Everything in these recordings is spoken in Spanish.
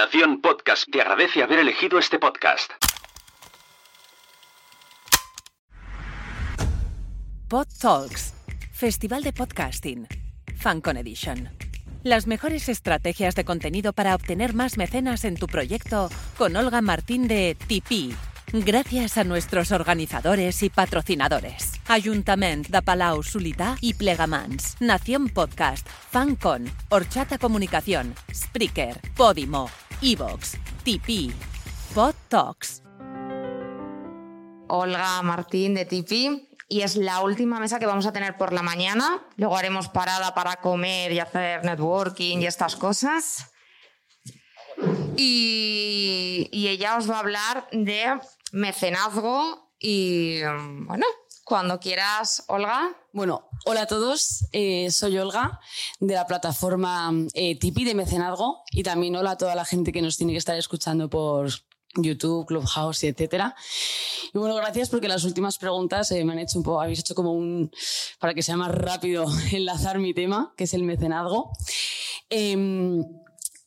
Nación Podcast te agradece haber elegido este podcast. Pod Talks, Festival de Podcasting, FanCon Edition. Las mejores estrategias de contenido para obtener más mecenas en tu proyecto con Olga Martín de Tipeee. Gracias a nuestros organizadores y patrocinadores. Ayuntament de Palau y Plegamans, Nación Podcast, FanCon, Horchata Comunicación, Spreaker, Podimo, Evox, Tipeee, Pod Talks. Olga Martín de Tipeee y es la última mesa que vamos a tener por la mañana. Luego haremos parada para comer y hacer networking y estas cosas. Y ella os va a hablar de mecenazgo y bueno, cuando quieras, Olga. Bueno, hola a todos, eh, soy Olga de la plataforma eh, Tipi de mecenazgo y también hola a toda la gente que nos tiene que estar escuchando por YouTube, Clubhouse, etcétera. Y bueno, gracias porque las últimas preguntas eh, me han hecho un poco, habéis hecho como un, para que sea más rápido enlazar mi tema, que es el mecenazgo. Em,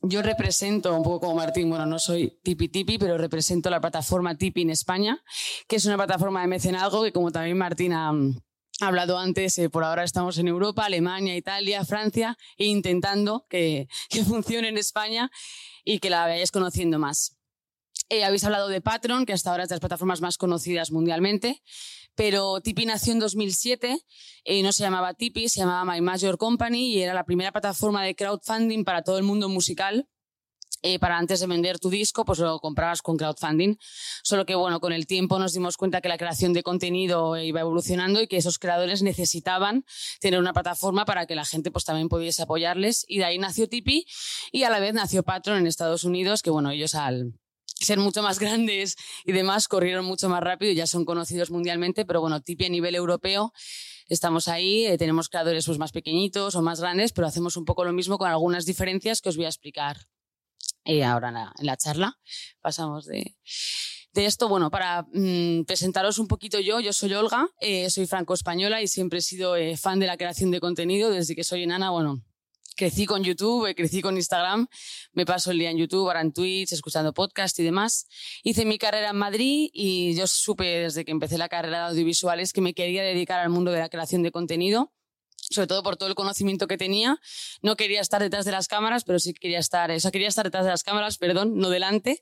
yo represento, un poco como Martín, bueno, no soy Tipi Tipi, pero represento la plataforma Tipi en España, que es una plataforma de mecenazgo que, como también Martín ha, hablado antes, eh, por ahora estamos en Europa, Alemania, Italia, Francia, e intentando que, que funcione en España y que la vayáis conociendo más. Eh, habéis hablado de Patreon, que hasta ahora es de las plataformas más conocidas mundialmente, pero Tipi nació en 2007, eh, no se llamaba Tipi, se llamaba My Major Company y era la primera plataforma de crowdfunding para todo el mundo musical. Eh, para antes de vender tu disco, pues lo comprabas con crowdfunding. Solo que, bueno, con el tiempo nos dimos cuenta que la creación de contenido iba evolucionando y que esos creadores necesitaban tener una plataforma para que la gente pues también pudiese apoyarles. Y de ahí nació Tipi y a la vez nació Patreon en Estados Unidos, que, bueno, ellos al, ser mucho más grandes y demás, corrieron mucho más rápido y ya son conocidos mundialmente, pero bueno, Tipi a nivel europeo estamos ahí, eh, tenemos creadores pues, más pequeñitos o más grandes, pero hacemos un poco lo mismo con algunas diferencias que os voy a explicar eh, ahora en la, charla. Pasamos de, de esto, bueno, para mm, presentaros un poquito yo, yo soy Olga, eh, soy franco-española y siempre he sido fan de la creación de contenido desde que soy enana, bueno, crecí con YouTube, eh, crecí con Instagram, me paso el día en YouTube, ahora en Twitch, escuchando podcast y demás. Hice mi carrera en Madrid y yo supe desde que empecé la carrera de audiovisuales que me quería dedicar al mundo de la creación de contenido sobre todo por todo el conocimiento que tenía. No quería estar detrás de las cámaras, pero sí quería estar, o quería estar detrás de las cámaras, perdón, no delante.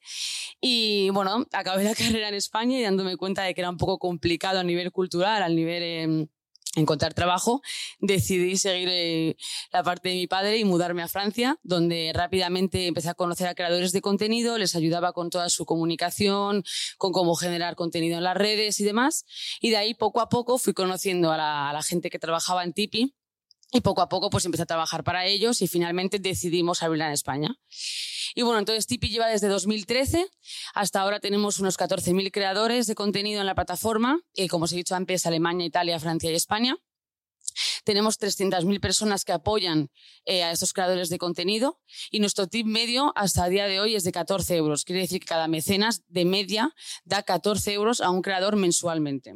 Y bueno, acabé la carrera en España y dándome cuenta de que era un poco complicado a nivel cultural, al nivel em, encontrar trabajo, decidí seguir eh, la parte de mi padre y mudarme a Francia, donde rápidamente empecé a conocer a creadores de contenido, les ayudaba con toda su comunicación, con cómo generar contenido en las redes y demás. Y de ahí poco a poco fui conociendo a la, a la gente que trabajaba en Tipi y poco a poco pues empecé a trabajar para ellos y finalmente decidimos abrirla en España. Y bueno, entonces Tipi lleva desde 2013. Hasta ahora tenemos unos 14.000 creadores de contenido en la plataforma, y como os he dicho antes, Alemania, Italia, Francia y España. Tenemos 300.000 personas que apoyan eh, a estos creadores de contenido y nuestro tip medio hasta el día de hoy es de 14 euros. Quiere decir que cada mecenas de media da 14 euros a un creador mensualmente.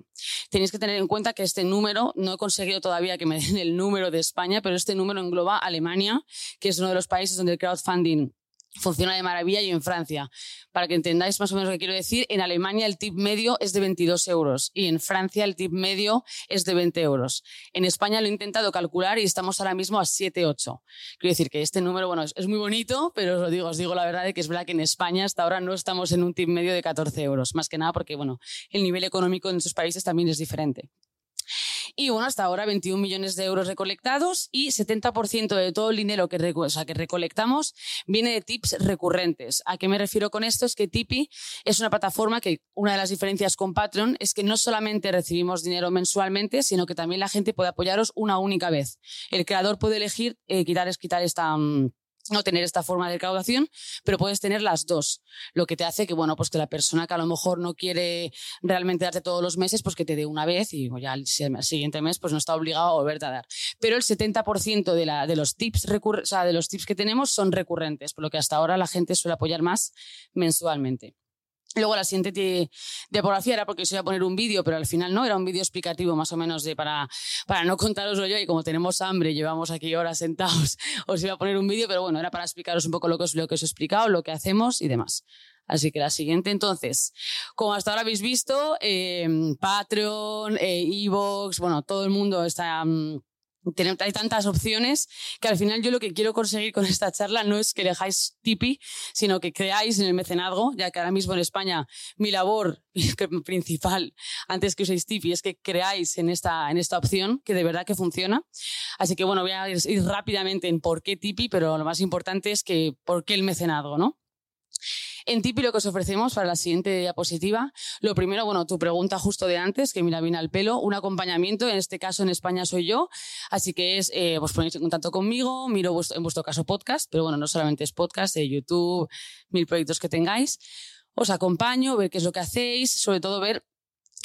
Tenéis que tener en cuenta que este número, no he conseguido todavía que me den el número de España, pero este número engloba Alemania, que es uno de los países donde el crowdfunding funciona de maravilla y en Francia. Para que entendáis más o menos lo que quiero decir, en Alemania el tip medio es de 22 euros y en Francia el tip medio es de 20 euros. En España lo he intentado calcular y estamos ahora mismo a 7, 8. Quiero decir que este número, bueno, es, muy bonito, pero os digo, os digo la verdad de que es verdad que en España hasta ahora no estamos en un tip medio de 14 euros, más que nada porque, bueno, el nivel económico en esos países también es diferente. Y bueno, hasta ahora 21 millones de euros recolectados y 70% de todo el dinero que, que recolectamos viene de tips recurrentes. ¿A qué me refiero con esto? Es que Tipi es una plataforma que una de las diferencias con Patreon es que no solamente recibimos dinero mensualmente, sino que también la gente puede apoyaros una única vez. El creador puede elegir eh, quitar, quitar esta... Mm, no tener esta forma de recaudación, pero puedes tener las dos, lo que te hace que, bueno, pues que la persona que a lo mejor no quiere realmente darte todos los meses, pues que te dé una vez y ya al siguiente mes pues no está obligado a volverte a dar. Pero el 70% de, la, de, los tips o sea, de los tips que tenemos son recurrentes, por lo que hasta ahora la gente suele apoyar más mensualmente. Luego la siguiente tipografía era porque se iba a poner un vídeo, pero al final no, era un vídeo explicativo más o menos de para, para no contaroslo yo y como tenemos hambre, llevamos aquí horas sentados, os iba a poner un vídeo, pero bueno, era para explicaros un poco lo que os, lo que os he explicado, lo que hacemos y demás. Así que la siguiente, entonces, como hasta ahora habéis visto, eh, Patreon, eh, Evox, bueno, todo el mundo está... Mm, hay tantas opciones que al final yo lo que quiero conseguir con esta charla no es que dejáis Tipi, sino que creáis en el mecenazgo, ya que ahora mismo en España mi labor principal antes que uséis Tipi es que creáis en esta, en esta opción que de verdad que funciona. Así que bueno, voy a ir rápidamente en por qué Tipi, pero lo más importante es que por qué el mecenazgo, ¿no? En Tipi lo que os ofrecemos para la siguiente diapositiva, lo primero, bueno, tu pregunta justo de antes, que mira bien al pelo, un acompañamiento, en este caso en España soy yo, así que es, eh, os ponéis en contacto conmigo, miro en vuestro caso podcast, pero bueno, no solamente es podcast, de YouTube, mil proyectos que tengáis. Os acompaño, ver qué es lo que hacéis, sobre todo ver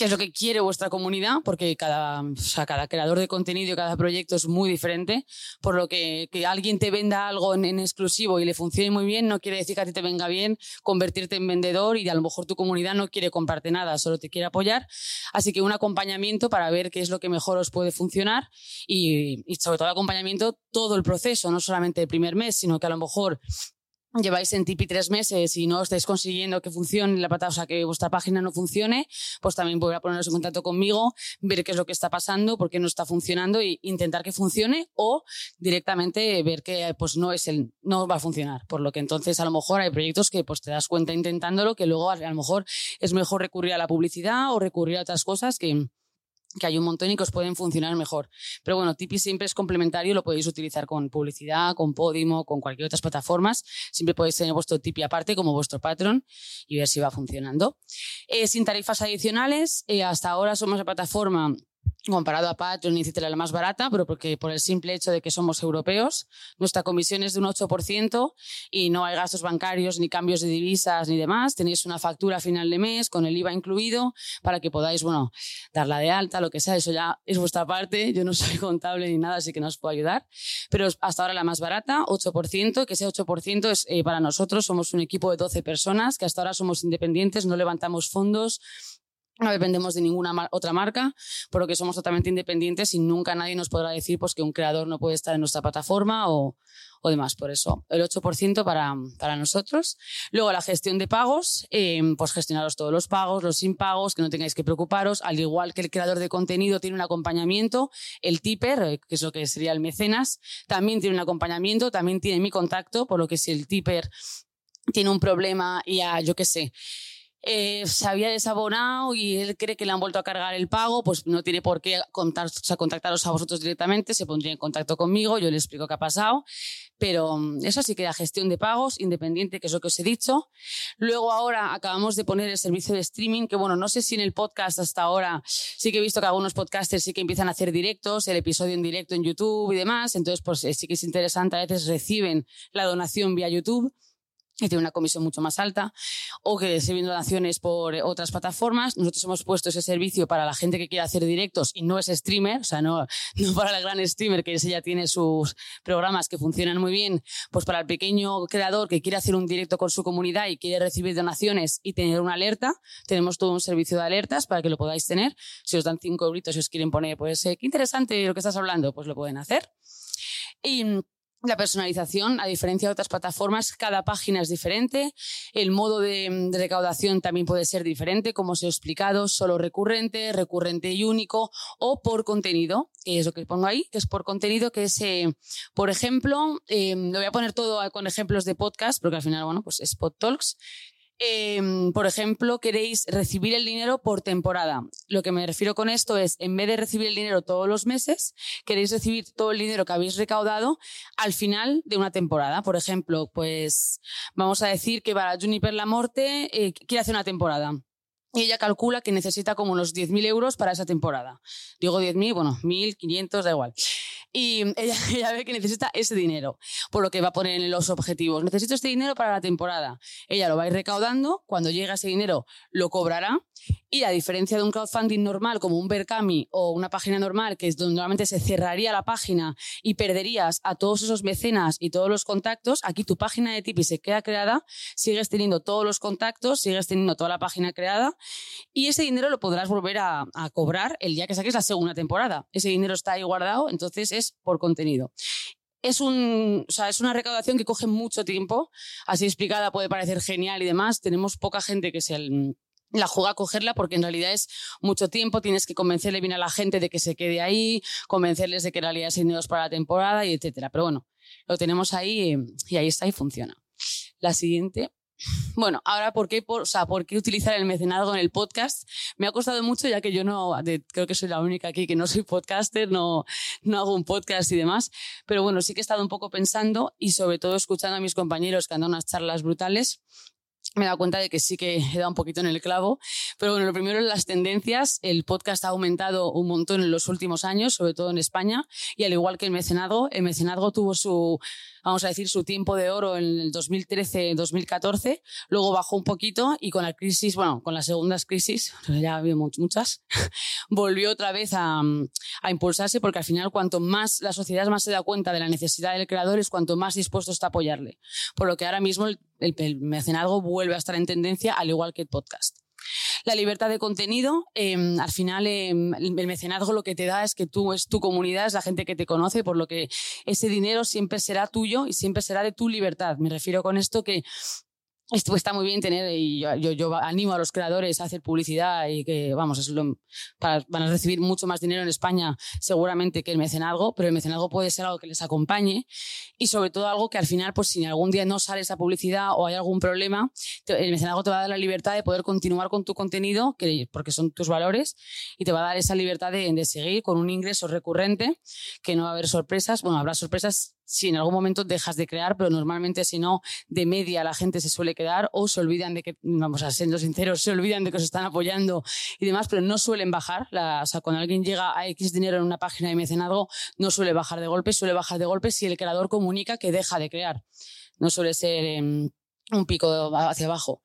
qué es lo que quiere vuestra comunidad, porque cada, cada creador de contenido, cada proyecto es muy diferente, por lo que que alguien te venda algo en, exclusivo y le funcione muy bien, no quiere decir que a ti te venga bien convertirte en vendedor y a lo mejor tu comunidad no quiere comprarte nada, solo te quiere apoyar. Así que un acompañamiento para ver qué es lo que mejor os puede funcionar y, y sobre todo acompañamiento todo el proceso, no solamente el primer mes, sino que a lo mejor lleváis en Tipi tres meses y no estáis consiguiendo que funcione la plataforma, o sea, que vuestra página no funcione, pues también a poneros en contacto conmigo, ver qué es lo que está pasando, por qué no está funcionando e intentar que funcione o directamente ver que pues no es el no va a funcionar, por lo que entonces a lo mejor hay proyectos que pues te das cuenta intentándolo que luego a lo mejor es mejor recurrir a la publicidad o recurrir a otras cosas que que hay un montón y que os pueden funcionar mejor. Pero bueno, Tipi siempre es complementario, lo podéis utilizar con publicidad, con Podimo, con cualquier otras plataformas. Siempre podéis tener vuestro Tipi aparte como vuestro Patreon y ver si va funcionando. Eh, sin tarifas adicionales, eh, hasta ahora somos la plataforma comparado a Patreon, etcétera, la más barata, pero porque por el simple hecho de que somos europeos, nuestra comisión es de un 8% y no hay gastos bancarios, ni cambios de divisas, ni demás. Tenéis una factura a final de mes con el IVA incluido para que podáis, bueno, darla de alta, lo que sea, eso ya es vuestra parte. Yo no soy contable ni nada, así que no os puedo ayudar. Pero hasta ahora la más barata, 8%, que ese 8% es eh, para nosotros, somos un equipo de 12 personas, que hasta ahora somos independientes, no levantamos fondos, no dependemos de ninguna otra marca, por lo que somos totalmente independientes y nunca nadie nos podrá decir pues, que un creador no puede estar en nuestra plataforma o, o demás. Por eso, el 8% para, para nosotros. Luego, la gestión de pagos, eh, pues gestionaros todos los pagos, los impagos, que no tengáis que preocuparos. Al igual que el creador de contenido tiene un acompañamiento, el tipper, eh, que es lo que sería el mecenas, también tiene un acompañamiento, también tiene mi contacto, por lo que si el tipper tiene un problema y a, yo qué sé, eh, se había desabonado y él cree que le han vuelto a cargar el pago, pues no tiene por qué contar, o sea, contactaros a vosotros directamente, se pondría en contacto conmigo, yo le explico qué ha pasado, pero mm, eso sí que la gestión de pagos independiente, que es lo que os he dicho. Luego ahora acabamos de poner el servicio de streaming, que bueno, no sé si en el podcast hasta ahora sí que he visto que algunos podcasters sí que empiezan a hacer directos, el episodio en directo en YouTube y demás, entonces pues eh, sí que es interesante, a veces reciben la donación vía YouTube que tiene una comisión mucho más alta, o que reciben donaciones por otras plataformas. Nosotros hemos puesto ese servicio para la gente que quiere hacer directos y no es streamer, o sea, no, no para el gran streamer que ese ya tiene sus programas que funcionan muy bien, pues para el pequeño creador que quiere hacer un directo con su comunidad y quiere recibir donaciones y tener una alerta, tenemos todo un servicio de alertas para que lo podáis tener. Si os dan cinco euritos y os quieren poner, pues, eh, qué interesante lo que estás hablando, pues lo pueden hacer. Y la personalización, a diferencia de otras plataformas, cada página es diferente. El modo de, recaudación también puede ser diferente, como os he explicado, solo recurrente, recurrente y único, o por contenido, que es lo que pongo ahí, que es por contenido, que es, eh, por ejemplo, eh, lo voy a poner todo con ejemplos de podcast, porque al final, bueno, pues es Pod Talks. Em, por ejemplo, queréis recibir el dinero por temporada. Lo que me refiero con esto es, en vez de recibir el dinero todos los meses, queréis recibir todo el dinero que habéis recaudado al final de una temporada. Por ejemplo, pues vamos a decir que para Juniper La Morte eh, quiere hacer una temporada. Y ella calcula que necesita como unos 10.000 euros para esa temporada. Digo 10.000, bueno, 1.500, da igual. Y ella, ella, ve que necesita ese dinero, por lo que va a poner en los objetivos. Necesito este dinero para la temporada. Ella lo va a ir recaudando, cuando llega ese dinero lo cobrará y a diferencia de un crowdfunding normal como un Berkami o una página normal, que es donde normalmente se cerraría la página y perderías a todos esos mecenas y todos los contactos, aquí tu página de Tipeee se queda creada, sigues teniendo todos los contactos, sigues teniendo toda la página creada y ese dinero lo podrás volver a, a cobrar el día que saques la segunda temporada. Ese dinero está ahí guardado, entonces es por contenido es, un, o sea, es una recaudación que coge mucho tiempo. Así explicada puede parecer genial y demás. Tenemos poca gente que se la juega a cogerla porque en realidad es mucho tiempo, tienes que convencerle bien a la gente de que se quede ahí, convencerles de que en realidad es dinero para la temporada y etcétera. Pero bueno, lo tenemos ahí y ahí está y funciona. La siguiente. Bueno, ahora, ¿por qué, o sea, ¿por qué utilizar el mecenazgo en el podcast? Me ha costado mucho, ya que yo no, creo que soy la única aquí que no soy podcaster, no, no hago un podcast y demás. Pero bueno, sí que he estado un poco pensando y sobre todo escuchando a mis compañeros que han dado unas charlas brutales me he dado cuenta de que sí que he dado un poquito en el clavo. Pero bueno, lo primero en las tendencias. El podcast ha aumentado un montón en los últimos años, sobre todo en España. Y al igual que el mecenazgo, el mecenazgo tuvo su vamos a decir, su tiempo de oro en el 2013-2014, luego bajó un poquito y con la crisis, bueno, con las segundas crisis, ya había muchas, volvió otra vez a, a, impulsarse porque al final cuanto más la sociedad más se da cuenta de la necesidad del creador es cuanto más dispuesto está a apoyarle. Por lo que ahora mismo el, el, el mecenazgo vuelve a estar en tendencia al igual que el podcast. La libertad de contenido, em, al final em, el mecenazgo lo que te da es que tú es tu comunidad, es la gente que te conoce, por lo que ese dinero siempre será tuyo y siempre será de tu libertad. Me refiero con esto que esto está muy bien tener y yo, yo, animo a los creadores a hacer publicidad y que, vamos, es lo, para, van a recibir mucho más dinero en España seguramente que el mecenazgo, pero el mecenazgo puede ser algo que les acompañe y sobre todo algo que al final, pues si algún día no sale esa publicidad o hay algún problema, el mecenazgo te va a dar la libertad de poder continuar con tu contenido, que, porque son tus valores, y te va a dar esa libertad de, de seguir con un ingreso recurrente, que no va a haber sorpresas, bueno, habrá sorpresas si en algún momento dejas de crear, pero normalmente si no, de media la gente se suele quedar o se olvidan de que, vamos a ser sinceros, se olvidan de que os están apoyando y demás, pero no suelen bajar. O sea, cuando alguien llega a X dinero en una página de mecenazgo, no suele bajar de golpe, suele bajar de golpe si el creador comunica que deja de crear. No suele ser... Em, un pico hacia abajo.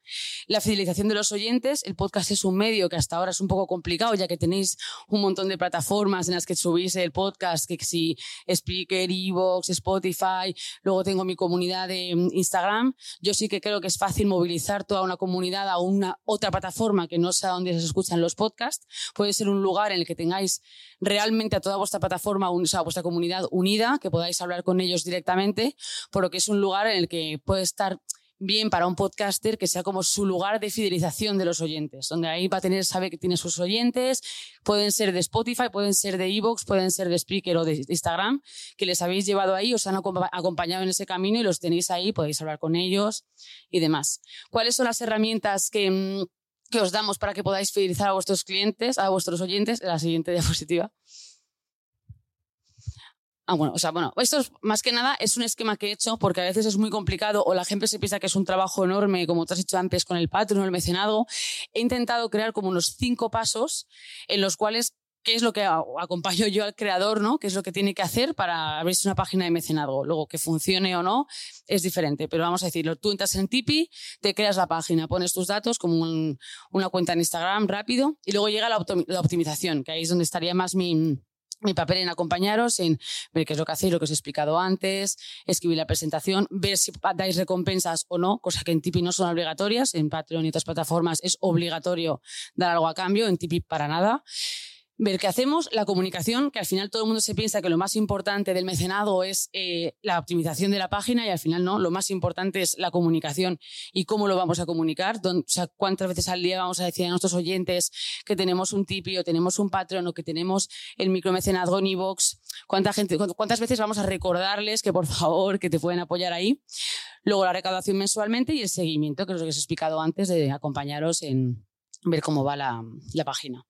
La fidelización de los oyentes, el podcast es un medio que hasta ahora es un poco complicado, ya que tenéis un montón de plataformas en las que subís el podcast, que si Spreaker, Evox, Spotify, luego tengo mi comunidad de mm, Instagram. Yo sí que creo que es fácil movilizar toda una comunidad a una otra plataforma que no sea donde se escuchan los podcasts. Puede ser un lugar en el que tengáis realmente a toda vuestra plataforma, o sea, vuestra comunidad unida, que podáis hablar con ellos directamente, por lo que es un lugar en el que puede estar bien para un podcaster que sea como su lugar de fidelización de los oyentes, donde ahí va a tener, sabe que tiene sus oyentes, pueden ser de Spotify, pueden ser de Evox, pueden ser de Spreaker o de Instagram, que les habéis llevado ahí, os han acompañado en ese camino y los tenéis ahí, podéis hablar con ellos y demás. ¿Cuáles son las herramientas que, mm, que os damos para que podáis fidelizar a vuestros clientes, a vuestros oyentes? La siguiente diapositiva. Ah, bueno, o sea, bueno, esto es, más que nada es un esquema que he hecho porque a veces es muy complicado o la gente se piensa que es un trabajo enorme, como tú has hecho antes con el Patreon o el mecenado. He intentado crear como unos cinco pasos en los cuales qué es lo que acompaño yo al creador, ¿no? ¿Qué es lo que tiene que hacer para abrirse una página de mecenado? Luego, que funcione o no es diferente, pero vamos a decirlo. Tú entras en Tipeee, te creas la página, pones tus datos como una cuenta en Instagram rápido y luego llega la optimización, que ahí es donde estaría más mi, mi papel en acompañaros, en ver qué es lo que hacéis, lo que os he explicado antes, escribir la presentación, ver si dais recompensas o no, cosa que en Tipeee no son obligatorias, en Patreon y otras plataformas es obligatorio dar algo a cambio, en Tipeee para nada ver qué hacemos, la comunicación, que al final todo el mundo se piensa que lo más importante del mecenado es eh, la optimización de la página y al final no, lo más importante es la comunicación y cómo lo vamos a comunicar, o sea, cuántas veces al día vamos a decir a nuestros oyentes que tenemos un Tipeee o tenemos un Patreon o que tenemos el micromecenazgo en gente, cuántas veces vamos a recordarles que por favor que te pueden apoyar ahí. Luego la recaudación mensualmente y el seguimiento, que es lo que os he explicado antes de acompañaros en ver cómo va la página.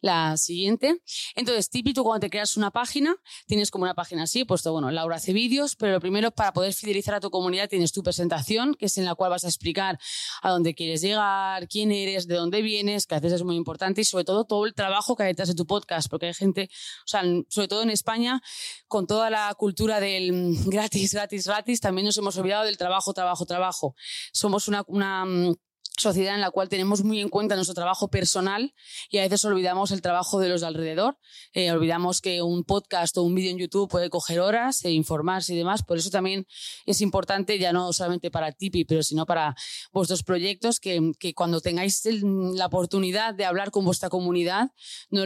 La siguiente. Entonces, tú cuando te creas una página, tienes como una página así, puesto, bueno, Laura hace vídeos, pero lo primero, para poder fidelizar a tu comunidad, tienes tu presentación, que es en la cual vas a explicar a dónde quieres llegar, quién eres, de dónde vienes, que a veces es muy importante, y sobre todo todo el trabajo que hay detrás de tu podcast, porque hay gente, o sea, sobre todo en España, con toda la cultura del gratis, gratis, gratis, también nos hemos olvidado del trabajo, trabajo, trabajo. Somos una, una mm, sociedad en la cual tenemos muy en cuenta nuestro trabajo personal y a veces olvidamos el trabajo de los de alrededor. Eh, olvidamos que un podcast o un vídeo en YouTube puede coger horas e informarse y demás. Por eso también es importante, ya no solamente para Tipi, pero sino para vuestros proyectos, que, que cuando tengáis la oportunidad de hablar con vuestra comunidad, no,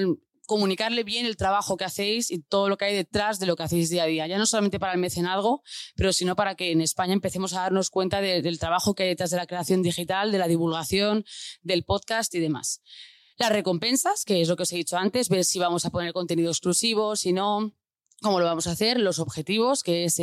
comunicarle bien el trabajo que hacéis y todo lo que hay detrás de lo que hacéis día a día. Ya no solamente para el mecenazgo, pero sino para que en España empecemos a darnos cuenta del trabajo que hay detrás de la creación digital, de la divulgación, del podcast y demás. Las recompensas, que es lo que os he dicho antes, ver si vamos a poner contenido exclusivo, si no, cómo lo vamos a hacer, los objetivos, que es,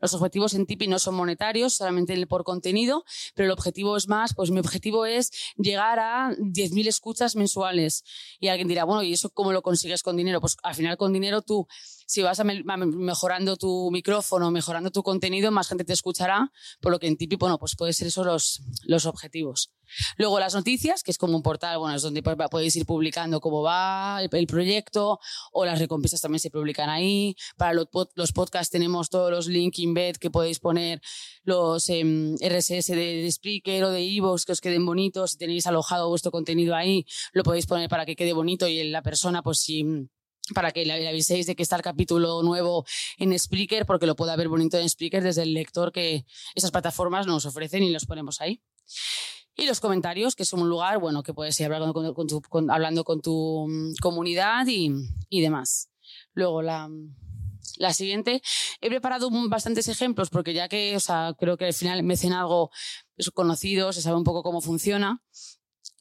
los objetivos en Tipeee no son monetarios, solamente por contenido, pero el objetivo es más, pues mi objetivo es llegar a 10.000 escuchas mensuales. Y alguien dirá, bueno, ¿y eso cómo lo consigues con dinero? Pues al final con dinero tú si vas mejorando tu micrófono, mejorando tu contenido, más gente te escuchará, por lo que en Tipeee, bueno, pues puede ser eso los, objetivos. Luego las noticias, que es como un portal, bueno, es donde podéis ir publicando cómo va el, proyecto, o las recompensas también se publican ahí. Para los, los podcasts tenemos todos los links embed que podéis poner, los em, RSS de, de, Spreaker o de Evox que os queden bonitos. Si tenéis alojado vuestro contenido ahí, lo podéis poner para que quede bonito y la persona, pues si para que le aviséis de que está el capítulo nuevo en Spreaker, porque lo pueda ver bonito en Spreaker desde el lector que esas plataformas nos ofrecen y los ponemos ahí. Y los comentarios, que es un lugar, bueno, que puedes ir hablando con, tu, mm, comunidad y, y, demás. Luego la, la siguiente, he preparado bastantes ejemplos porque ya que, creo que al final me hacen algo conocido, se sabe un poco cómo funciona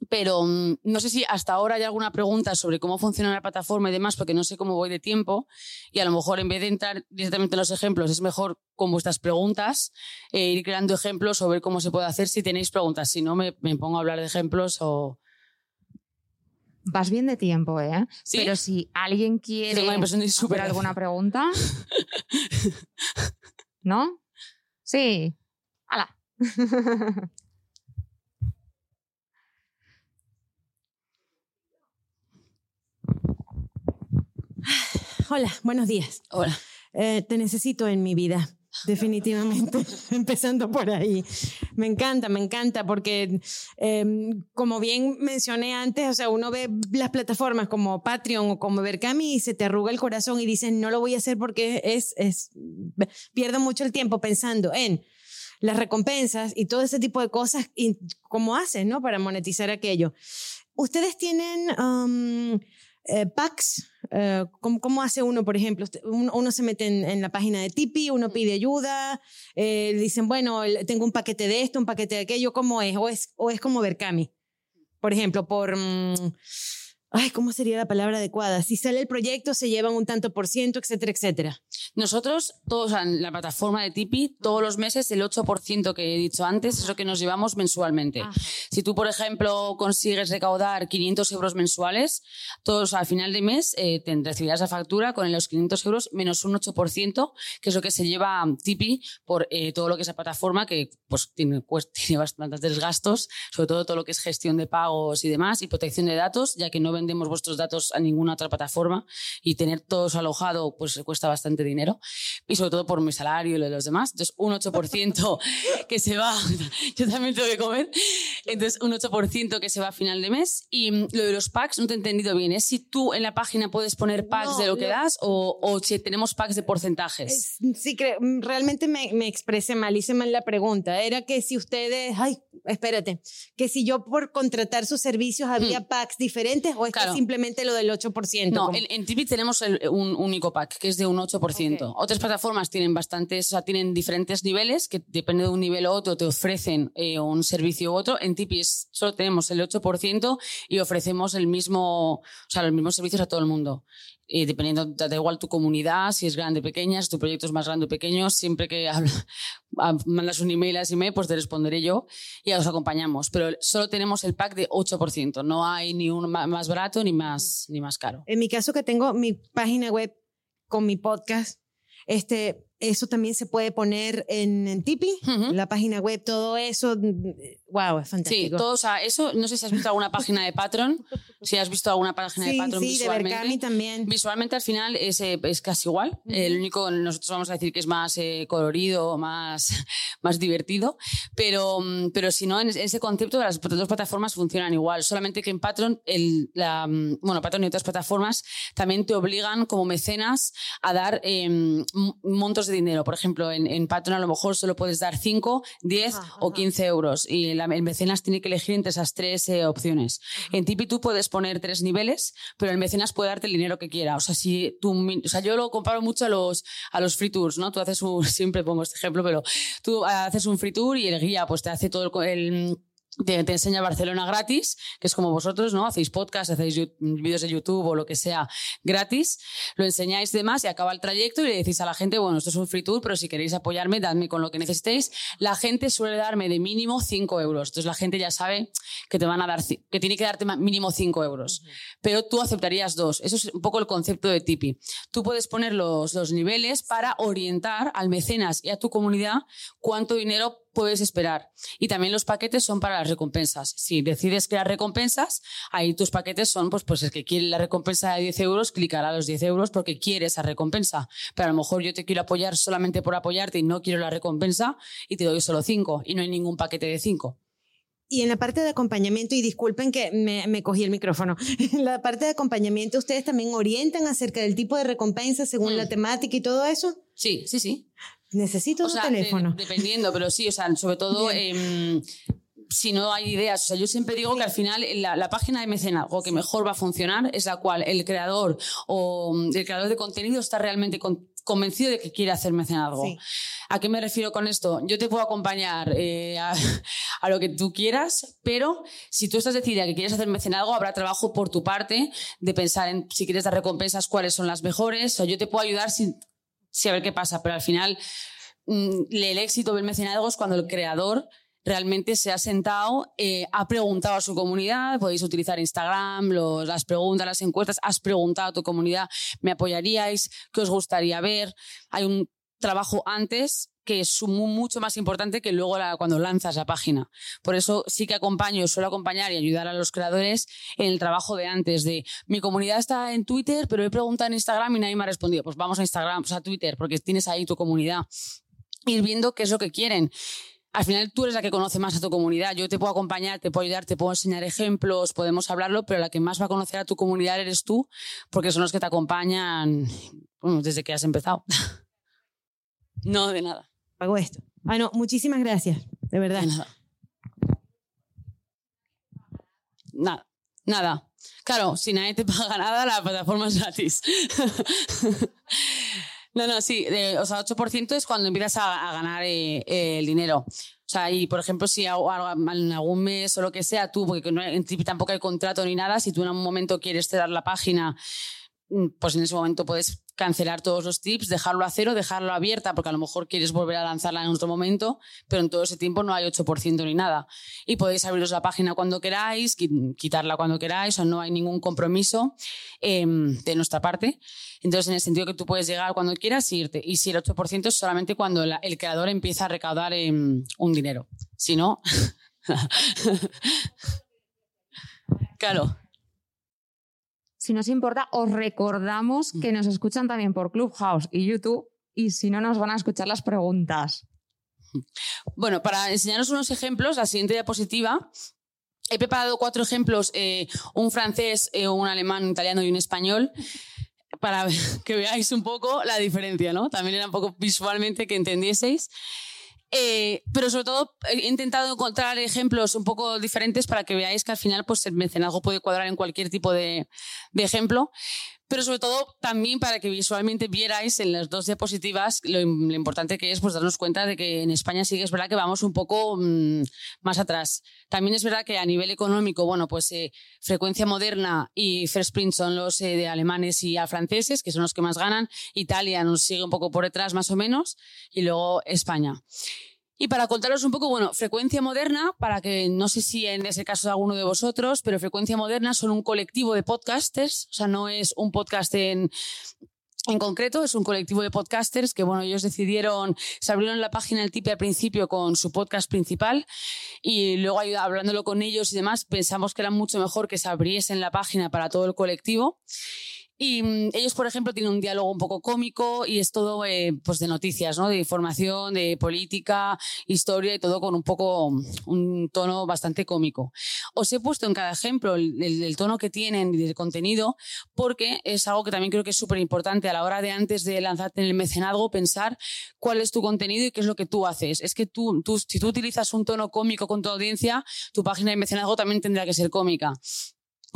pero mm, no sé si hasta ahora hay alguna pregunta sobre cómo funciona la plataforma y demás, porque no sé cómo voy de tiempo y a lo mejor en vez de entrar directamente en los ejemplos, es mejor con vuestras preguntas eh, ir creando ejemplos sobre cómo se puede hacer si tenéis preguntas. Si no, me, pongo a hablar de ejemplos o... Vas bien de tiempo, ¿eh? Pero si alguien quiere hacer alguna pregunta... ¿No? Sí. ¡Hala! Hola, buenos días. Hola. Eh, te necesito en mi vida, definitivamente, empezando por ahí. Me encanta, me encanta, porque em, como bien mencioné antes, o sea, uno ve las plataformas como Patreon o como Berkami y se te arruga el corazón y dices, no lo voy a hacer porque es, es, pierdo mucho el tiempo pensando en las recompensas y todo ese tipo de cosas y cómo hacen, ¿no? Para monetizar aquello. Ustedes tienen um, eh, packs eh, ¿cómo, hace uno, por ejemplo? Uno, se mete en, la página de Tipi, uno pide ayuda, eh, dicen, bueno, tengo un paquete de esto, un paquete de aquello, ¿cómo es? O es, o es como Berkami, por ejemplo, por... Mm, ay, ¿cómo sería la palabra adecuada? Si sale el proyecto, se llevan un tanto por ciento, etcétera, etcétera. Nosotros, todos en la plataforma de Tipi, todos los meses, el 8% que he dicho antes es lo que nos llevamos mensualmente. Si tú, por ejemplo, consigues recaudar 500 euros mensuales, todos al final de mes eh, te recibirás la factura con los 500 euros menos un 8%, que es lo que se lleva Tipi por eh, todo lo que es la plataforma, que pues tiene, pues, tiene bastantes gastos, sobre todo todo lo que es gestión de pagos y demás, y protección de datos, ya que no vendemos vuestros datos a ninguna otra plataforma y tener todos alojado pues cuesta bastante dinero y sobre todo por mi salario y lo de los demás. Entonces un 8% que se va, yo también tengo que comer, entonces un 8% que se va a final de mes y mm, lo de los packs no te he entendido bien, es si tú en la página puedes poner packs de lo que das o, o, si tenemos packs de porcentajes. sí, mm, realmente me, me expresé mal, hice mal la pregunta, era que si ustedes, ay, espérate, que si yo por contratar sus servicios había mm. packs diferentes o simplemente lo del 8%. No, en, en Tipeee tenemos un único pack, que es de un 8%. Otras plataformas tienen bastantes, o sea, tienen diferentes niveles, que depende de un nivel u otro, te ofrecen eh, un servicio u otro. En Tipeee solo tenemos el 8% y ofrecemos el mismo, o sea, los mismos servicios a todo el mundo. y dependiendo, da igual tu comunidad, si es grande o pequeña, si tu proyecto es más grande o pequeño, siempre que mandas un email a email, pues te responderé yo y os acompañamos. Pero solo tenemos el pack de 8%, no hay ni un más barato ni más, ni más caro. En mi caso que tengo mi página web con mi podcast, este, eso también se puede poner en, en Tipeee, la página web, todo eso. Wow, es fantástico. Sí, todo, o sea, eso, no sé si has visto alguna página de Patreon, si has visto alguna página de Patreon sí, visualmente. de Berkami también. Visualmente al final es, eh, es casi igual. El único, nosotros vamos a decir que es más eh, colorido, más, más divertido, pero, mm, pero si no, en ese concepto de las dos plataformas funcionan igual. Solamente que en Patreon, el, la, mm, bueno, Patreon y otras plataformas también te obligan como mecenas a dar eh, montos de dinero. Por ejemplo, en, en Patreon a lo mejor solo puedes dar 5, 10 o 15 euros y el mecenas tiene que elegir entre esas tres eh, opciones. En Tipeee tú puedes poner tres niveles, pero el mecenas puede darte el dinero que quiera. O sea, si tú, o sea, yo lo comparo mucho a los, a los free tours, ¿no? Tú haces un, siempre pongo este ejemplo, pero tú haces un free tour y el guía pues te hace todo el, el te, enseña Barcelona gratis, que es como vosotros, ¿no? Hacéis podcast, hacéis vídeos de YouTube o lo que sea gratis, lo enseñáis demás y acaba el trayecto y le decís a la gente, bueno, esto es un free tour, pero si queréis apoyarme, dadme con lo que necesitéis. La gente suele darme de mínimo 5 euros. Entonces la gente ya sabe que te van a dar, que tiene que darte mínimo 5 euros. Pero tú aceptarías dos. Eso es un poco el concepto de Tipeee. Tú puedes poner los, los niveles para orientar al mecenas y a tu comunidad cuánto dinero puedes esperar. Y también los paquetes son para las recompensas. Si decides crear recompensas, ahí tus paquetes son, pues, pues el que quiere la recompensa de 10 euros, clicará los 10 euros porque quiere esa recompensa. Pero a lo mejor yo te quiero apoyar solamente por apoyarte y no quiero la recompensa y te doy solo 5 y no hay ningún paquete de 5. Y en la parte de acompañamiento, y disculpen que me, me, cogí el micrófono, en la parte de acompañamiento, ¿ustedes también orientan acerca del tipo de recompensa según la temática y todo eso? Sí, sí, sí. Necesito un teléfono. dependiendo, pero sí, o sea, sobre todo eh, si no hay ideas. O sea, yo siempre digo que al final la, la página de mecenazgo que mejor va a funcionar es la cual el creador o mm, el creador de contenido está realmente convencido de que quiere hacer mecenazgo. Sí. ¿A qué me refiero con esto? Yo te puedo acompañar eh, a, a, lo que tú quieras, pero si tú estás decidida que quieres hacer mecenazgo, habrá trabajo por tu parte de pensar en si quieres dar recompensas, cuáles son las mejores. O yo te puedo ayudar sin sí, a ver qué pasa, pero al final mm, el éxito del mecenazgo es cuando el creador realmente se ha sentado, eh, ha preguntado a su comunidad, podéis utilizar Instagram, los, las preguntas, las encuestas, has preguntado a tu comunidad, ¿me apoyaríais? ¿Qué os gustaría ver? Hay un trabajo antes que es mucho más importante que luego la, cuando lanzas la página. Por eso sí que acompaño, suelo acompañar y ayudar a los creadores en el trabajo de antes, de mi comunidad está en Twitter, pero he preguntado en Instagram y nadie me ha respondido. Pues vamos a Instagram, pues a Twitter, porque tienes ahí tu comunidad. Ir viendo qué es lo que quieren. Al final tú eres la que conoce más a tu comunidad. Yo te puedo acompañar, te puedo ayudar, te puedo enseñar ejemplos, podemos hablarlo, pero la que más va a conocer a tu comunidad eres tú, porque son los que te acompañan bueno, desde que has empezado. no, de nada pago esto. Ah, no, muchísimas gracias, de verdad. Nada. Nada. Claro, si nadie te paga nada, la plataforma es gratis. no, no, sí, o sea, 8% es cuando empiezas a, ganar eh, eh, el dinero. O sea, y por ejemplo, si en algún mes o lo que sea, tú, porque en Tipeee tampoco hay contrato ni nada, si tú en algún momento quieres cerrar la página, mm, pues en ese momento puedes cancelar todos los tips, dejarlo a cero, dejarlo abierta, porque a lo mejor quieres volver a lanzarla en otro momento, pero en todo ese tiempo no hay 8% ni nada. Y podéis abriros la página cuando queráis, quitarla cuando queráis, o no hay ningún compromiso eh, de nuestra parte. Entonces, en el sentido que tú puedes llegar cuando quieras e irte. Y si el 8% es solamente cuando el creador empieza a recaudar eh, un dinero. Si no... claro. Si nos importa, os recordamos que nos escuchan también por Clubhouse y YouTube y si no, nos van a escuchar las preguntas. Bueno, para enseñaros unos ejemplos, la siguiente diapositiva He preparado cuatro ejemplos, eh, un francés, eh, un alemán, un italiano y un español, para que veáis un poco la diferencia, ¿no? También era un poco visualmente que entendieseis. Eh, pero sobre todo he intentado encontrar ejemplos un poco diferentes para que veáis que al final pues, el mecenazgo puede cuadrar en cualquier tipo de, de ejemplo. Pero sobre todo también para que visualmente vierais en las dos diapositivas lo, importante que es pues darnos cuenta de que en España sí que es verdad que vamos un poco mmm, más atrás. También es verdad que a nivel económico, bueno, pues eh, frecuencia moderna y First Print son los eh, de alemanes y franceses, que son los que más ganan. Italia nos sigue un poco por detrás más o menos y luego España. Y para contaros un poco, bueno, Frecuencia Moderna, para que no sé si en ese caso de alguno de vosotros, pero Frecuencia Moderna son un colectivo de podcasters, o sea, no es un podcast en, en concreto, es un colectivo de podcasters que, bueno, ellos decidieron, se abrieron la página del TIPE al principio con su podcast principal y luego hablándolo con ellos y demás, pensamos que era mucho mejor que se abriesen la página para todo el colectivo. Y mm, ellos, por ejemplo, tienen un diálogo un poco cómico y es todo eh, pues de noticias, ¿no? de información, de política, historia y todo con un poco un tono bastante cómico. Os he puesto en cada ejemplo el tono que tienen y el contenido porque es algo que también creo que es súper importante a la hora de antes de lanzarte en el mecenazgo pensar cuál es tu contenido y qué es lo que tú haces. Es que tú, tú si tú utilizas un tono cómico con tu audiencia, tu página de mecenazgo también tendrá que ser cómica.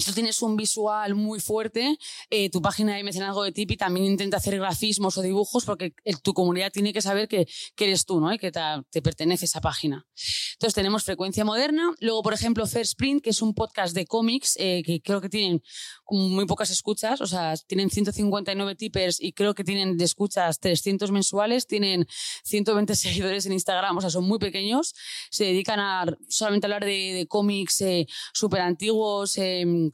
Tú tienes un visual muy fuerte, eh, tu página de mecenazgo de Tipi también intenta hacer grafismos o dibujos porque el, tu comunidad tiene que saber que, que eres tú, ¿no? Y que te, te, pertenece esa página. Entonces tenemos Frecuencia Moderna. Luego, por ejemplo, First Print, que es un podcast de cómics eh, que creo que tienen muy pocas escuchas. O sea, tienen 159 tippers y creo que tienen de escuchas 300 mensuales. Tienen 120 seguidores en Instagram. O sea, son muy pequeños. Se dedican a solamente hablar de, de cómics eh, súper antiguos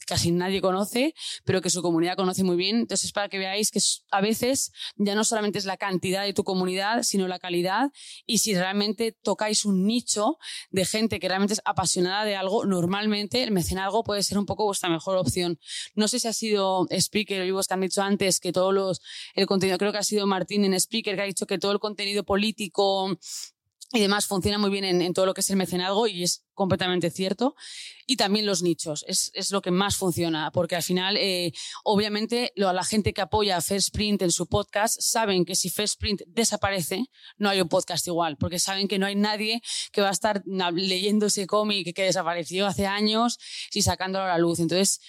casi nadie conoce, pero que su comunidad conoce muy bien. Entonces, es para que veáis que a veces ya no solamente es la cantidad de tu comunidad, sino la calidad. Y si realmente tocáis un nicho de gente que realmente es apasionada de algo, normalmente el mecenazgo puede ser un poco vuestra mejor opción. No sé si ha sido Speaker o vos que han dicho antes que todos los, el contenido, creo que ha sido Martín en Speaker que ha dicho que todo el contenido político y demás funciona muy bien en, todo lo que es el mecenazgo y es completamente cierto. Y también los nichos, es, es lo que más funciona, porque al final, eh, obviamente, lo, la gente que apoya a First Print en su podcast saben que si First Print desaparece, no hay un podcast igual, porque saben que no hay nadie que va a estar leyendo ese cómic que desapareció hace años y sacándolo a la luz. Entonces,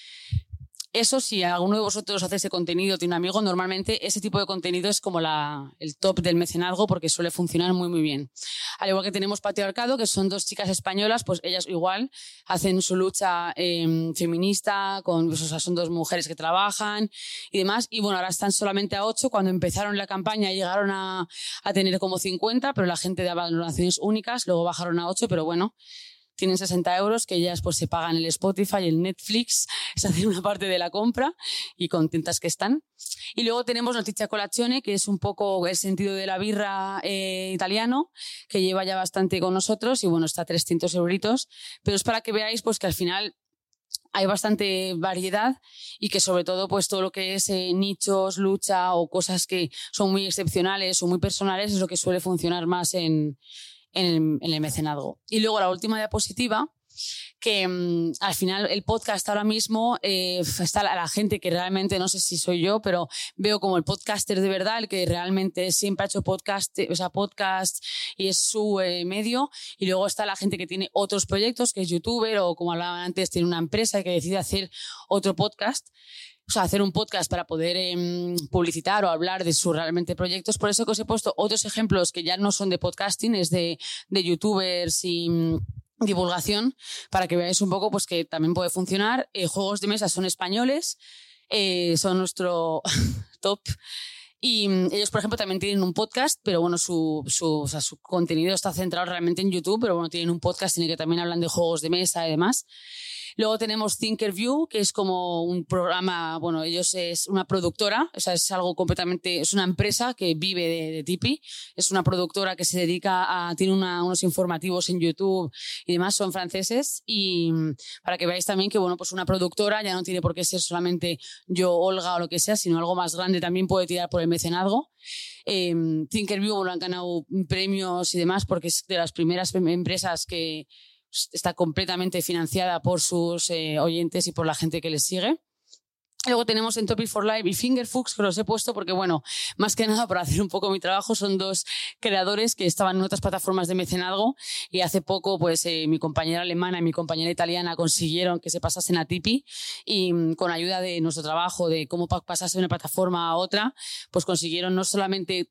eso, si alguno de vosotros hace ese contenido, tiene un amigo, normalmente ese tipo de contenido es como la, el top del mecenazgo porque suele funcionar muy, muy bien. Al igual que tenemos Patriarcado, que son dos chicas españolas, pues ellas igual hacen su lucha eh, feminista, con, pues, o son dos mujeres que trabajan y demás. Y bueno, ahora están solamente a ocho. Cuando empezaron la campaña llegaron a, a tener como 50, pero la gente daba donaciones únicas, luego bajaron a ocho, pero bueno, tienen 60 euros que ellas pues se pagan el Spotify, el Netflix, se hacen una parte de la compra y contentas que están. Y luego tenemos Notizia Colazione, que es un poco el sentido de la birra eh, italiano, que lleva ya bastante con nosotros y bueno, está a 300 euritos, pero es para que veáis pues que al final hay bastante variedad y que sobre todo pues todo lo que es eh, nichos, lucha o cosas que son muy excepcionales o muy personales es lo que suele funcionar más en, en el, en el mecenazgo. Y luego la última diapositiva, que mmm, al final el podcast ahora mismo eh, está la, la, gente que realmente no sé si soy yo, pero veo como el podcaster de verdad, el que realmente siempre ha hecho podcast, o sea, podcast y es su eh, medio. Y luego está la gente que tiene otros proyectos, que es youtuber o como hablaban antes, tiene una empresa y que decide hacer otro podcast o sea, hacer un podcast para poder eh, publicitar o hablar de sus realmente proyectos. Por eso que os he puesto otros ejemplos que ya no son de podcasting, es de, de youtubers y mm, divulgación, para que veáis un poco pues que también puede funcionar. Eh, juegos de mesa son españoles, eh, son nuestro top. Y um, ellos, por ejemplo, también tienen un podcast, pero bueno, su, su, o sea, su contenido está centrado realmente en YouTube, pero bueno, tienen un podcast en el que también hablan de juegos de mesa y demás. Luego tenemos Thinkerview, que es como un programa, bueno, ellos es una productora, o sea, es algo completamente, es una empresa que vive de, de Tipeee, es una productora que se dedica a, tiene una, unos informativos en YouTube y demás, son franceses y para que veáis también que, bueno, pues una productora ya no tiene por qué ser solamente yo, Olga o lo que sea, sino algo más grande también puede tirar por el mecenazgo. Eh, Thinkerview bueno, han ganado premios y demás porque es de las primeras empresas que está completamente financiada por sus eh, oyentes y por la gente que les sigue. Luego tenemos en Topic for Life y Fingerfuchs, que los he puesto porque, bueno, más que nada para hacer un poco mi trabajo, son dos creadores que estaban en otras plataformas de mecenazgo y hace poco, pues, eh, mi compañera alemana y mi compañera italiana consiguieron que se pasasen a Tipi y mm, con ayuda de nuestro trabajo, de cómo pasarse de una plataforma a otra, pues consiguieron no solamente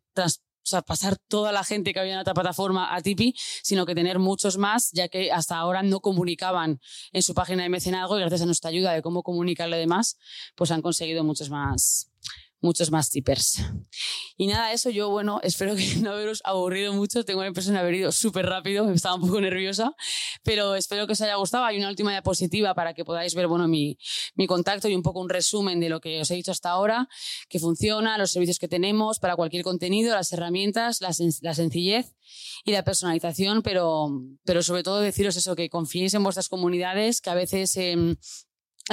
o sea, pasar toda la gente que había en otra plataforma a Tipi, sino que tener muchos más, ya que hasta ahora no comunicaban en su página de mecenazgo y gracias a nuestra ayuda de cómo comunicarle demás, pues han conseguido muchos más, muchos más tippers. Y nada, eso yo, bueno, espero que no haberos aburrido mucho. Tengo la impresión de haber ido súper rápido, estaba un poco nerviosa, pero espero que os haya gustado. Hay una última diapositiva para que podáis ver, bueno, mi, mi contacto y un poco un resumen de lo que os he dicho hasta ahora, que funciona, los servicios que tenemos para cualquier contenido, las herramientas, la, sencillez y la personalización, pero, pero sobre todo deciros eso, que confiéis en vuestras comunidades, que a veces... Eh,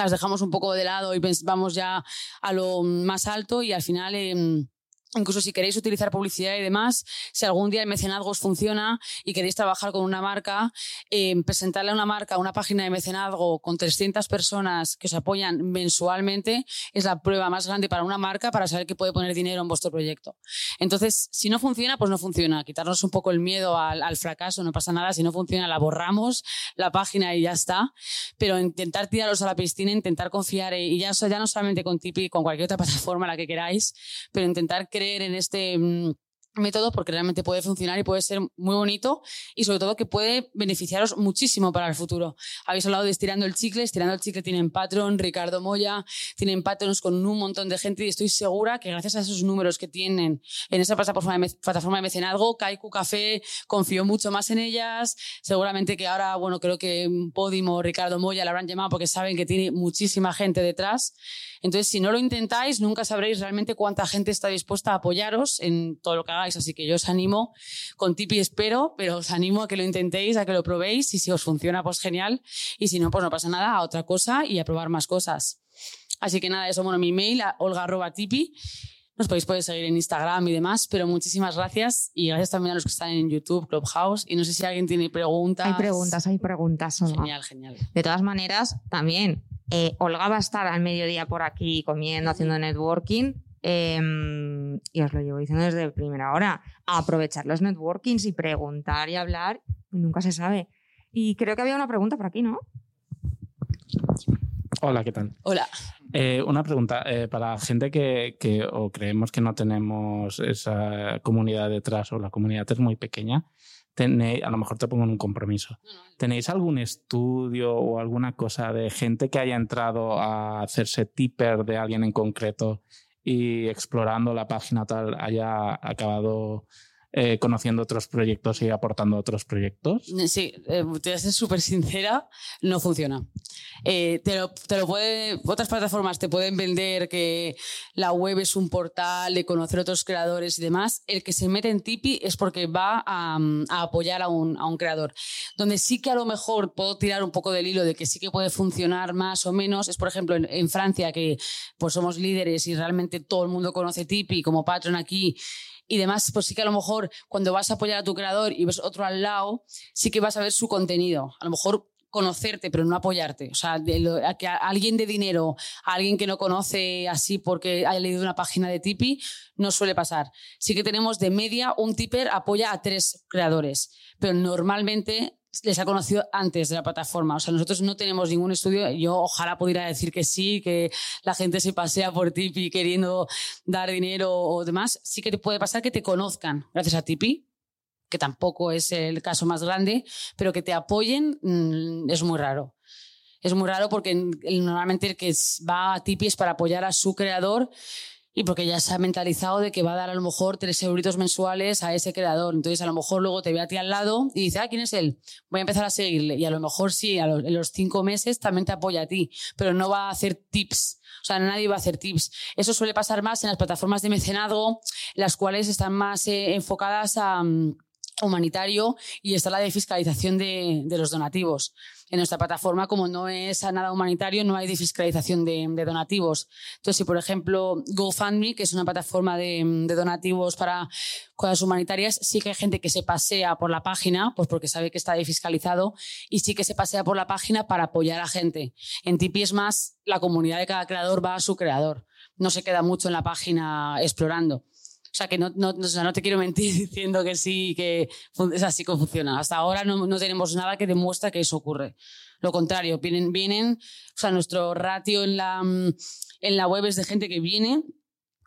las dejamos un poco de lado y vamos ya a lo más alto y al final... Eh, Incluso si queréis utilizar publicidad y demás, si algún día el mecenazgo os funciona y queréis trabajar con una marca, eh, presentarle a una marca una página de mecenazgo con 300 personas que os apoyan mensualmente es la prueba más grande para una marca para saber que puede poner dinero en vuestro proyecto. Entonces, si no funciona, pues no funciona. Quitarnos un poco el miedo al, al fracaso, no pasa nada. Si no funciona, la borramos, la página y ya está. Pero intentar tiraros a la piscina, intentar confiar y ya, ya no solamente con Tipi, con cualquier otra plataforma la que queráis, pero intentar creer en este mm, método porque realmente puede funcionar y puede ser muy bonito y sobre todo que puede beneficiaros muchísimo para el futuro. Habéis hablado de Estirando el Chicle, Estirando el Chicle tienen Patreon, Ricardo Moya, tienen Patreons con un montón de gente y estoy segura que gracias a esos números que tienen en esa plataforma de, plataforma de mecenazgo, Kaiku Café confió mucho más en ellas, seguramente que ahora, bueno, creo que Podimo, Ricardo Moya la habrán llamado porque saben que tiene muchísima gente detrás. Entonces, si no lo intentáis, nunca sabréis realmente cuánta gente está dispuesta a apoyaros en todo lo que hagáis Así que yo os animo, con Tipi espero, pero os animo a que lo intentéis, a que lo probéis y si os funciona, pues genial. Y si no, pues no pasa nada, a otra cosa y a probar más cosas. Así que nada, eso, bueno, mi mail, olga.tipi. Nos podéis, podéis seguir en Instagram y demás, pero muchísimas gracias y gracias también a los que están en YouTube, Clubhouse. Y no sé si alguien tiene preguntas. Hay preguntas, hay preguntas. Olga. Genial, genial. De todas maneras, también eh, Olga va a estar al mediodía por aquí comiendo, haciendo networking. Eh, y os lo llevo diciendo desde primera hora, aprovechar los networkings y preguntar y hablar, nunca se sabe. Y creo que había una pregunta por aquí, ¿no? Hola, ¿qué tal? Hola. Eh, una pregunta eh, para gente que, que, o creemos que no tenemos esa comunidad detrás o la comunidad es muy pequeña. Tenéis, a lo mejor te pongo en un compromiso. ¿Tenéis algún estudio o alguna cosa de gente que haya entrado a hacerse tipper de alguien en concreto y explorando la página tal haya acabado eh, conociendo otros proyectos y aportando otros proyectos? Sí, eh, te voy a ser súper sincera, no funciona. Eh, te, lo, te, lo, puede, otras plataformas te pueden vender que la web es un portal de conocer otros creadores y demás. El que se mete en Tipi es porque va a, apoyar a un, a un, creador. Donde sí que a lo mejor puedo tirar un poco del hilo de que sí que puede funcionar más o menos es, por ejemplo, en, en Francia, que pues somos líderes y realmente todo el mundo conoce Tipi como patrón aquí y demás, pues sí que a lo mejor cuando vas a apoyar a tu creador y ves otro al lado, sí que vas a ver su contenido. A lo mejor conocerte, pero no apoyarte. O sea, a que alguien de dinero, a alguien que no conoce así porque haya leído una página de Tipi, no suele pasar. Sí que tenemos de media un tipper apoya a tres creadores, pero normalmente les ha conocido antes de la plataforma. O sea, nosotros no tenemos ningún estudio. Yo ojalá pudiera decir que sí, que la gente se pasea por Tipi queriendo dar dinero o demás. Sí que te puede pasar que te conozcan gracias a Tipi, que tampoco es el caso más grande, pero que te apoyen mm, es muy raro. Es muy raro porque normalmente el que va a Tipi es para apoyar a su creador y porque ya se ha mentalizado de que va a dar a lo mejor tres euritos mensuales a ese creador. Entonces, a lo mejor luego te ve a ti al lado y dice, ah, ¿quién es él? Voy a empezar a seguirle. Y a lo mejor sí, a los, en los cinco meses también te apoya a ti, pero no va a hacer tips. O sea, nadie va a hacer tips. Eso suele pasar más en las plataformas de mecenazgo, las cuales están más eh, enfocadas a... Um, humanitario y está la de fiscalización de, de, los donativos. En nuestra plataforma, como no es nada humanitario, no hay de fiscalización de, de, donativos. Entonces, si por ejemplo GoFundMe, que es una plataforma de, de, donativos para cosas humanitarias, sí que hay gente que se pasea por la página, pues porque sabe que está fiscalizado, y sí que se pasea por la página para apoyar a gente. En Tipeee es más, la comunidad de cada creador va a su creador. No se queda mucho en la página explorando. O sea, que no, no, no, te quiero mentir diciendo que sí, que es así como funciona. Hasta ahora no, no tenemos nada que demuestre que eso ocurre. Lo contrario, vienen, vienen, o sea, nuestro ratio en la, en la web es de gente que viene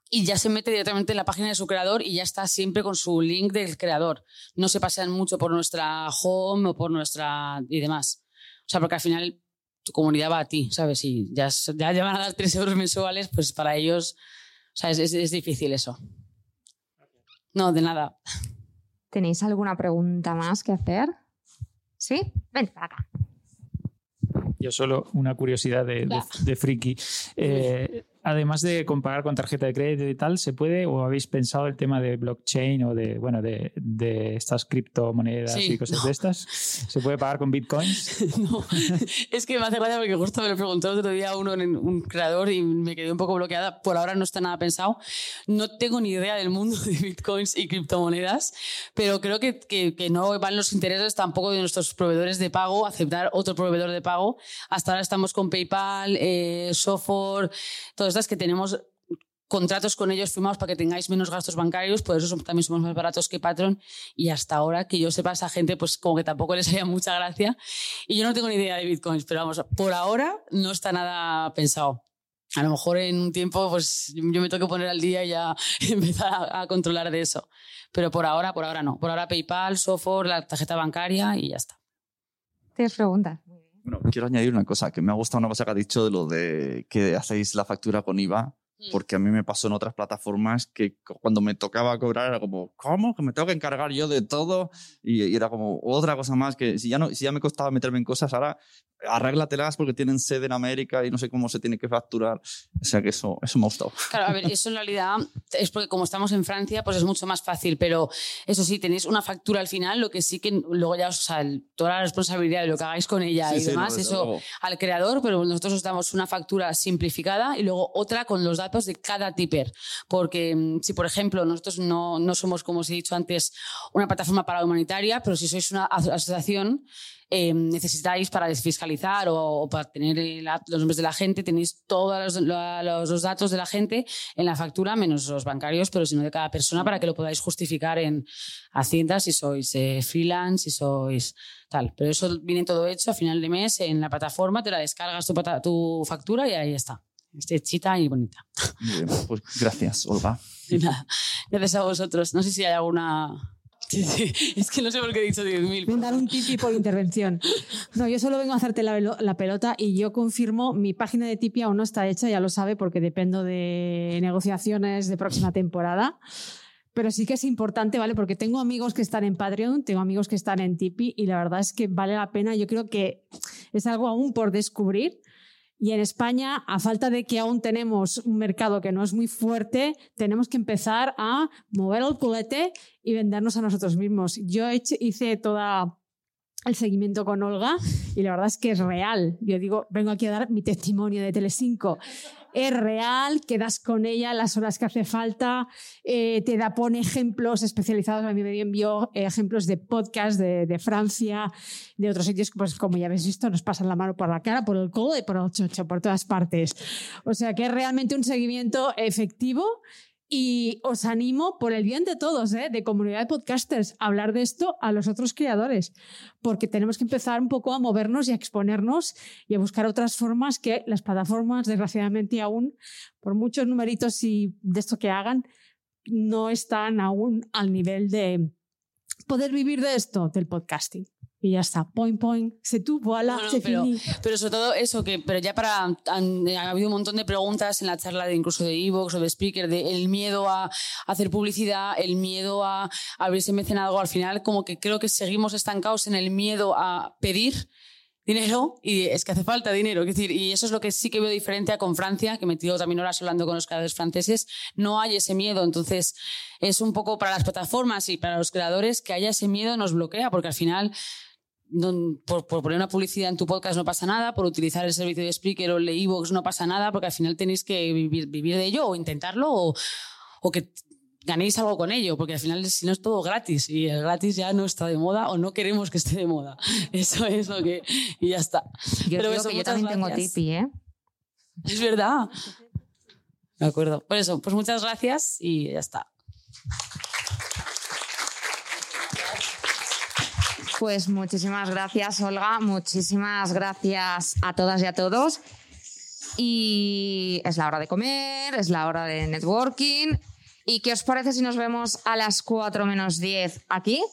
y ya se mete directamente en la página de su creador y ya está siempre con su link del creador. No se pasean mucho por nuestra home o por nuestra y demás. O sea, porque al final tu comunidad va a ti, ¿sabes? Y ya, ya van a dar tres euros mensuales, pues para ellos, o sea, es, es, es difícil eso. No, de nada. ¿Tenéis alguna pregunta más que hacer? ¿Sí? Ven para acá. Yo solo una curiosidad de, de, de friki. Eh, además de comparar con tarjeta de crédito y tal, ¿se puede o habéis pensado el tema de blockchain o de, bueno, de, de estas criptomonedas Sí, y cosas no. de estas? ¿Se puede pagar con bitcoins? No, es que me hace gracia porque justo me lo preguntó el otro día uno, en- un creador y me quedé un poco bloqueada. Por ahora no está nada pensado. No tengo ni idea del mundo de bitcoins y criptomonedas, pero creo que, que, que no van los intereses tampoco de nuestros proveedores de pago aceptar otro proveedor de pago. Hasta ahora estamos con PayPal, eh, Sofor, todas estas que tenemos contratos con ellos firmados para que tengáis menos gastos bancarios, por eso som- también somos más baratos que Patreon y hasta ahora que yo sepa esa gente pues como que tampoco les haría mucha gracia y yo no tengo ni idea de bitcoins, pero vamos, por ahora no está nada pensado. A lo mejor en un tiempo pues yo me tengo que poner al día y ya empezar a, a controlar de eso. Pero por ahora, por ahora no. Por ahora PayPal, Sofor, la tarjeta bancaria y ya está. ¿Tienes preguntas? Bueno, quiero añadir una cosa, que me ha gustado una cosa que ha dicho de lo de que hacéis la factura con IVA, porque a mí me pasó en otras plataformas que cu- cuando me tocaba cobrar era como, ¿cómo? Que me tengo que encargar yo de todo y, y era como otra cosa más que si ya, no, si ya me costaba meterme en cosas, ahora arréglatelas porque tienen sede en América y no sé cómo se tiene que facturar. O sea que eso, eso me ha gustado. Claro, a ver, eso en realidad es porque como estamos en Francia, pues es mucho más fácil, pero eso sí, tenéis una factura al final, lo que sí que luego ya, o sea, toda la responsabilidad de lo que hagáis con ella Sí, y sí, no, demás, desde eso luego. al creador, pero nosotros os damos una factura simplificada y luego otra con los datos de cada tipper. Porque mm, si, por ejemplo, nosotros no, no somos, como os he dicho antes, una plataforma para humanitaria, pero si sois una aso- asociación, eh, necesitáis para desfiscalizar o, o para tener el- los nombres de la gente, tenéis todos los, los- los datos de la gente en la factura, menos los bancarios, pero sino de cada persona para que lo podáis justificar en Hacienda si sois eh, freelance, si sois tal. Pero eso viene todo hecho a final de mes en la plataforma, te la descargas tu, tu factura y ahí está. Está hechita y bonita. Muy bien, pues gracias, Olga. Y nada, gracias a vosotros. No sé si hay alguna... Sí, sí. Es que no sé por qué he dicho 10.000. Ven dar un tipi por intervención. No, yo solo vengo a hacerte la, la pelota y yo confirmo, mi página de Tipi aún no está hecha, ya lo sabe, porque dependo de negociaciones de próxima temporada. Pero sí que es importante, ¿vale? Porque tengo amigos que están en Patreon, tengo amigos que están en Tipi y la verdad es que vale la pena. Yo creo que es algo aún por descubrir. Y en España, a falta de que aún tenemos un mercado que no es muy fuerte, tenemos que empezar a mover el culete y vendernos a nosotros mismos. Yo hice toda el seguimiento con Olga y la verdad es que es real. Yo digo, vengo aquí a dar mi testimonio de Telecinco. Es real, quedas con ella las horas que hace falta, eh, te da, pone ejemplos especializados. A mí me envió eh, ejemplos de podcast de, de Francia, de otros sitios, pues como ya habéis visto, nos pasan la mano por la cara, por el codo y por el chocho, por todas partes. O sea que es realmente un seguimiento efectivo y os animo, por el bien de todos, ¿eh? de comunidad de podcasters, a hablar de esto a los otros creadores, porque tenemos que empezar un poco a movernos y a exponernos y a buscar otras formas que las plataformas, desgraciadamente aún, por muchos numeritos y de esto que hagan, no están aún al nivel de poder vivir de esto, del podcasting. Y ya está, point, point, c'est tout, voilà, No, no, c'est pero- fini. Pero sobre todo eso, que pero ya para. Han, ha habido un montón de preguntas en la charla de incluso de Evox o de Speaker, de el miedo a hacer publicidad, el miedo a abrirse mecenazgo. Al final, como que creo que seguimos estancados en el miedo a pedir dinero y es que hace falta dinero. Es decir, y eso es lo que sí que veo diferente a con Francia, que me tiro también horas hablando con los creadores franceses. No hay ese miedo. Entonces, es un poco para las plataformas y para los creadores que haya ese miedo nos bloquea, porque al final. No- por, por poner una publicidad en tu podcast no pasa nada, por utilizar el servicio de Spreaker o el de Evox no pasa nada, porque al final tenéis que vivir, vivir de ello o intentarlo o, o que ganéis algo con ello, porque al final si no es todo gratis y el gratis ya no está de moda o no queremos que esté de moda. Eso es lo que... y ya está. Yo Pero eso, que yo también tengo gracias. Tipeee, ¿eh? Es verdad. De acuerdo. Por eso, pues muchas gracias y ya está. Pues muchísimas gracias, Olga. Muchísimas gracias a todas y a todos. Y es la hora de comer, es la hora de networking. ¿Y qué os parece si nos vemos a las 4 menos 10 aquí?